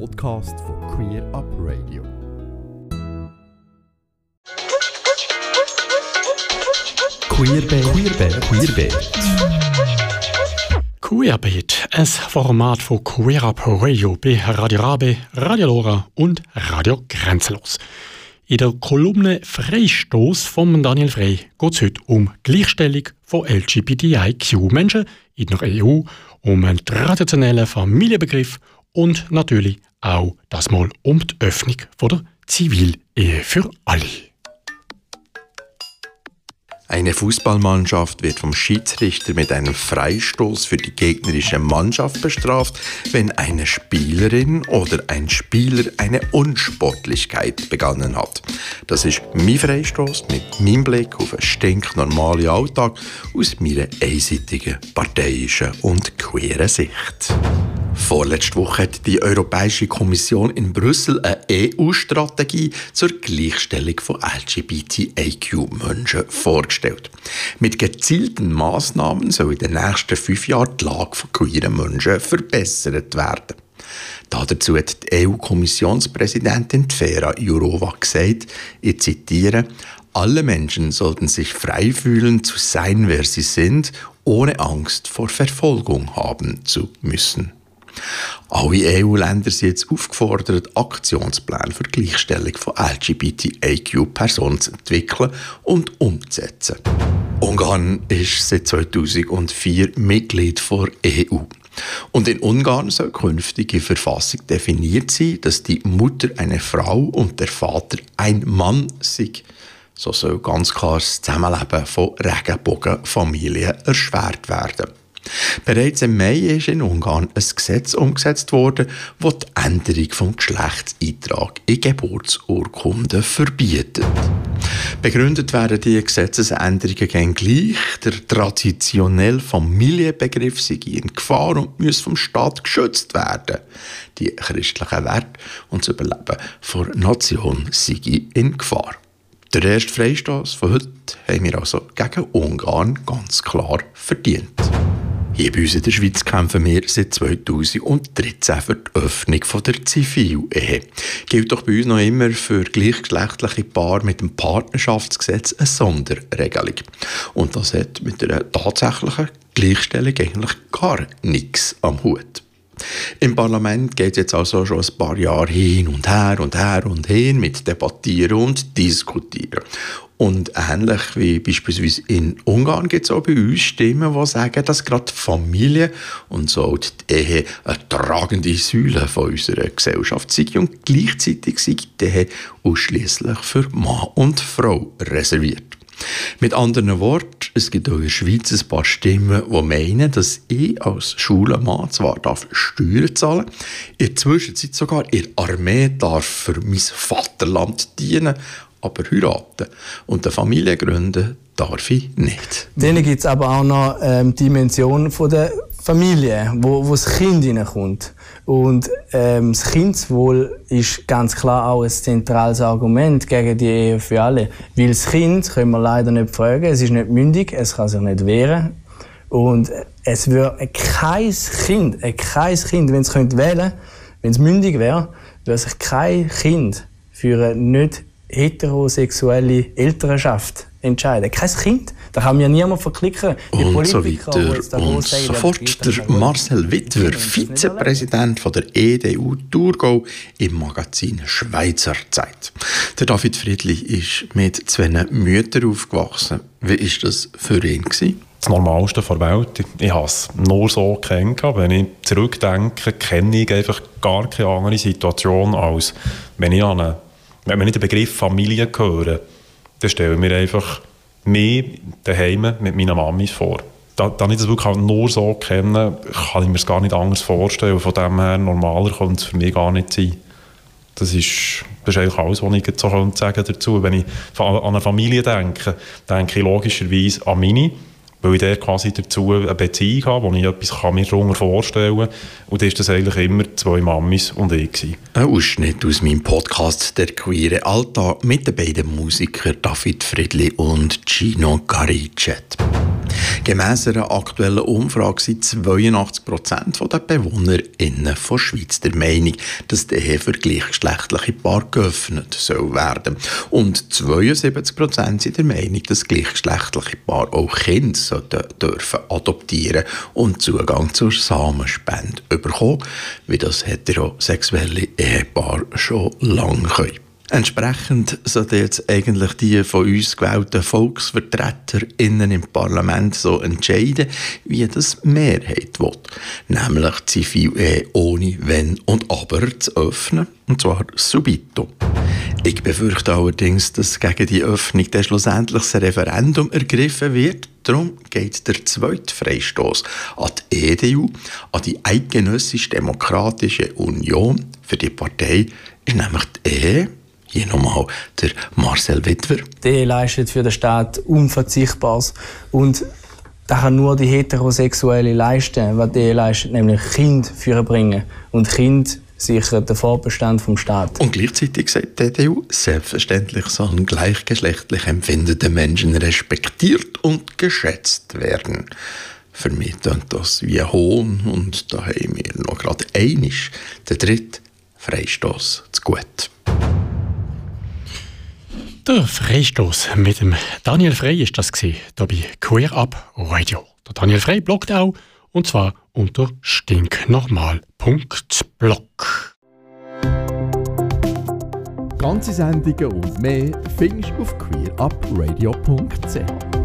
Podcast von Queer Up Radio. Queerbeet, Queerbeet, Queerbeet. Queerbeat, ein Format von Queer Up Radio bei Radio Rabe, Radio Lora und Radio Grenzenlos. In der Kolumne Freistoß von Daniel Frey geht es heute um Gleichstellung von LGBTIQ-Menschen in der EU, um einen traditionellen Familienbegriff und natürlich auch das mal um die Öffnung der Zivilehe für alle. Eine Fußballmannschaft wird vom Schiedsrichter mit einem Freistoß für die gegnerische Mannschaft bestraft, wenn eine Spielerin oder ein Spieler eine Unsportlichkeit begangen hat. Das ist mein Freistoß mit meinem Blick auf einen stinknormalen Alltag aus meiner einseitigen, parteiischen und queeren Sicht. Vorletzte Woche hat die Europäische Kommission in Brüssel eine EU-Strategie zur Gleichstellung von LGBTIQ-Menschen vorgestellt. Mit gezielten Maßnahmen soll in den nächsten fünf Jahren die Lage von queeren Menschen verbessert werden. Dazu hat die EU-Kommissionspräsidentin Vera Jourova gesagt, ich zitiere, alle Menschen sollten sich frei fühlen zu sein, wer sie sind, ohne Angst vor Verfolgung haben zu müssen. Alle EU-Länder sind jetzt aufgefordert, Aktionspläne für die Gleichstellung von LGBTIQ-Personen zu entwickeln und umzusetzen. Ungarn ist seit 2004 Mitglied der EU. Und in Ungarn soll künftig in Verfassung definiert sein, dass die Mutter eine Frau und der Vater ein Mann sind. So soll ganz klar das Zusammenleben von Regenbogenfamilien erschwert werden. Bereits im Mai ist in Ungarn ein Gesetz umgesetzt worden, das die Änderung des Geschlechtseintrag in Geburtsurkunden verbietet. Begründet werden die Gesetzesänderungen gern gleich. Der traditionelle Familienbegriff sei in Gefahr und muss vom Staat geschützt werden. Die christlichen Werte und das Überleben der Nation sei in Gefahr. Der erste Freistoß von heute haben wir also gegen Ungarn ganz klar verdient. Hier bei uns in der Schweiz kämpfen wir seit 2013 für die Öffnung der Zivilehe. Gilt doch bei uns noch immer für gleichgeschlechtliche Paare mit dem Partnerschaftsgesetz eine Sonderregelung. Und das hat mit einer tatsächlichen Gleichstellung eigentlich gar nichts am Hut. Im Parlament geht es jetzt also schon ein paar Jahre hin und her und her und hin mit Debattieren und Diskutieren. Und ähnlich wie beispielsweise in Ungarn gibt es auch bei uns Stimmen, die sagen, dass gerade die Familie und so die Ehe eine tragende Säule von unserer Gesellschaft sei und gleichzeitig sei die Ehe ausschließlich für Mann und Frau reserviert. Mit anderen Worten, es gibt auch in der Schweiz ein paar Stimmen, die meinen, dass ich als Schulenmann zwar darf Steuern zahlen in der Zwischenzeit sogar in der Armee darf für mein Vaterland dienen, aber heiraten und eine Familie gründen darf ich nicht. Dann gibt es aber auch noch ähm, die Dimension von der Familie, wo, wo das Kind hineinkommt. Und ähm, das Kindeswohl ist ganz klar auch ein zentrales Argument gegen die Ehe für alle. Weil das Kind können wir leider nicht fragen, es ist nicht mündig, es kann sich nicht wehren. Und es würde kein Kind, kein Kind, wenn es wählen könnte, wenn es mündig wäre, würde sich kein Kind für eine nicht heterosexuelle Elternschaft entscheiden. Kein Kind. Da kann mir niemand verklicken. Die und Politiker, so weiter und so fort. Der Marcel Wittwer, Vizepräsident von der EDU Thurgau im Magazin Schweizer Zeit. Der David Friedli ist mit zwei Müttern aufgewachsen. Wie war das für ihn? Gewesen? das Normalste der Welt. Ich habe es nur so kennengelernt. Wenn ich zurückdenke, kenne ich einfach gar keine andere Situation, als wenn ich an eine wenn nicht den Begriff Familie hören, dann stellen wir einfach mich daheim mit meiner Mami vor. Da, da ich das wirklich nur so kenne, kann ich mir es gar nicht anders vorstellen. Von dem her, normaler könnte es für mich gar nicht sein. Das ist, das ist eigentlich alles, was ich sagen dazu. Wenn ich an eine Familie denke, denke ich logischerweise an meine weil ich der quasi dazu eine Beziehung habe, wo ich etwas kann mir darunter vorstellen kann. Und das war das eigentlich immer zwei Mamis und ich. Gewesen. Ein Ausschnitt aus meinem Podcast «Der queere Alltag» mit den beiden Musikern David Friedli und Gino Garicet. Gemäss einer aktuellen Umfrage sind 82 Prozent der BewohnerInnen von Schweiz der Meinung, dass die Ehe für gleichgeschlechtliche Paare geöffnet soll werden. Und 72 Prozent sind der Meinung, dass gleichgeschlechtliche Paare auch Kinder dürfen adoptieren und Zugang zur Samenspende bekommen, wie das heterosexuelle Ehepaare schon lange können. Entsprechend sollten jetzt eigentlich die von uns gewählten VolksvertreterInnen im Parlament so entscheiden, wie das die Mehrheit will. Nämlich Zivil-Ehe ohne Wenn und Aber zu öffnen, und zwar subito. Ich befürchte allerdings, dass gegen die Öffnung dann schlussendlich ein Referendum ergriffen wird. Darum geht der zweite Freistoß an die EDU, an die Eidgenössische Demokratische Union. Für die Partei ist nämlich die Ehe hier nochmal der Marcel Wittwer. Ehe leistet für den Staat Unverzichtbares. Und das kann nur die Heterosexuelle leisten, was die Ehe leistet, nämlich Kind führen Und Kind sichert den Fortbestand vom Staat. Und gleichzeitig sagt die EDU, selbstverständlich sollen gleichgeschlechtlich empfindende Menschen respektiert und geschätzt werden. Für mich klingt das wie ein Hohn und da haben wir noch gerade einisch den dritten Freistoß zu gut. Der Freistoß mit dem Daniel Frey ist das hier bei Queer Up Radio. Der Daniel Frey bloggt auch und zwar unter stinknormal.blog. Ganze Sendungen und mehr findest du auf queerupradio.ch.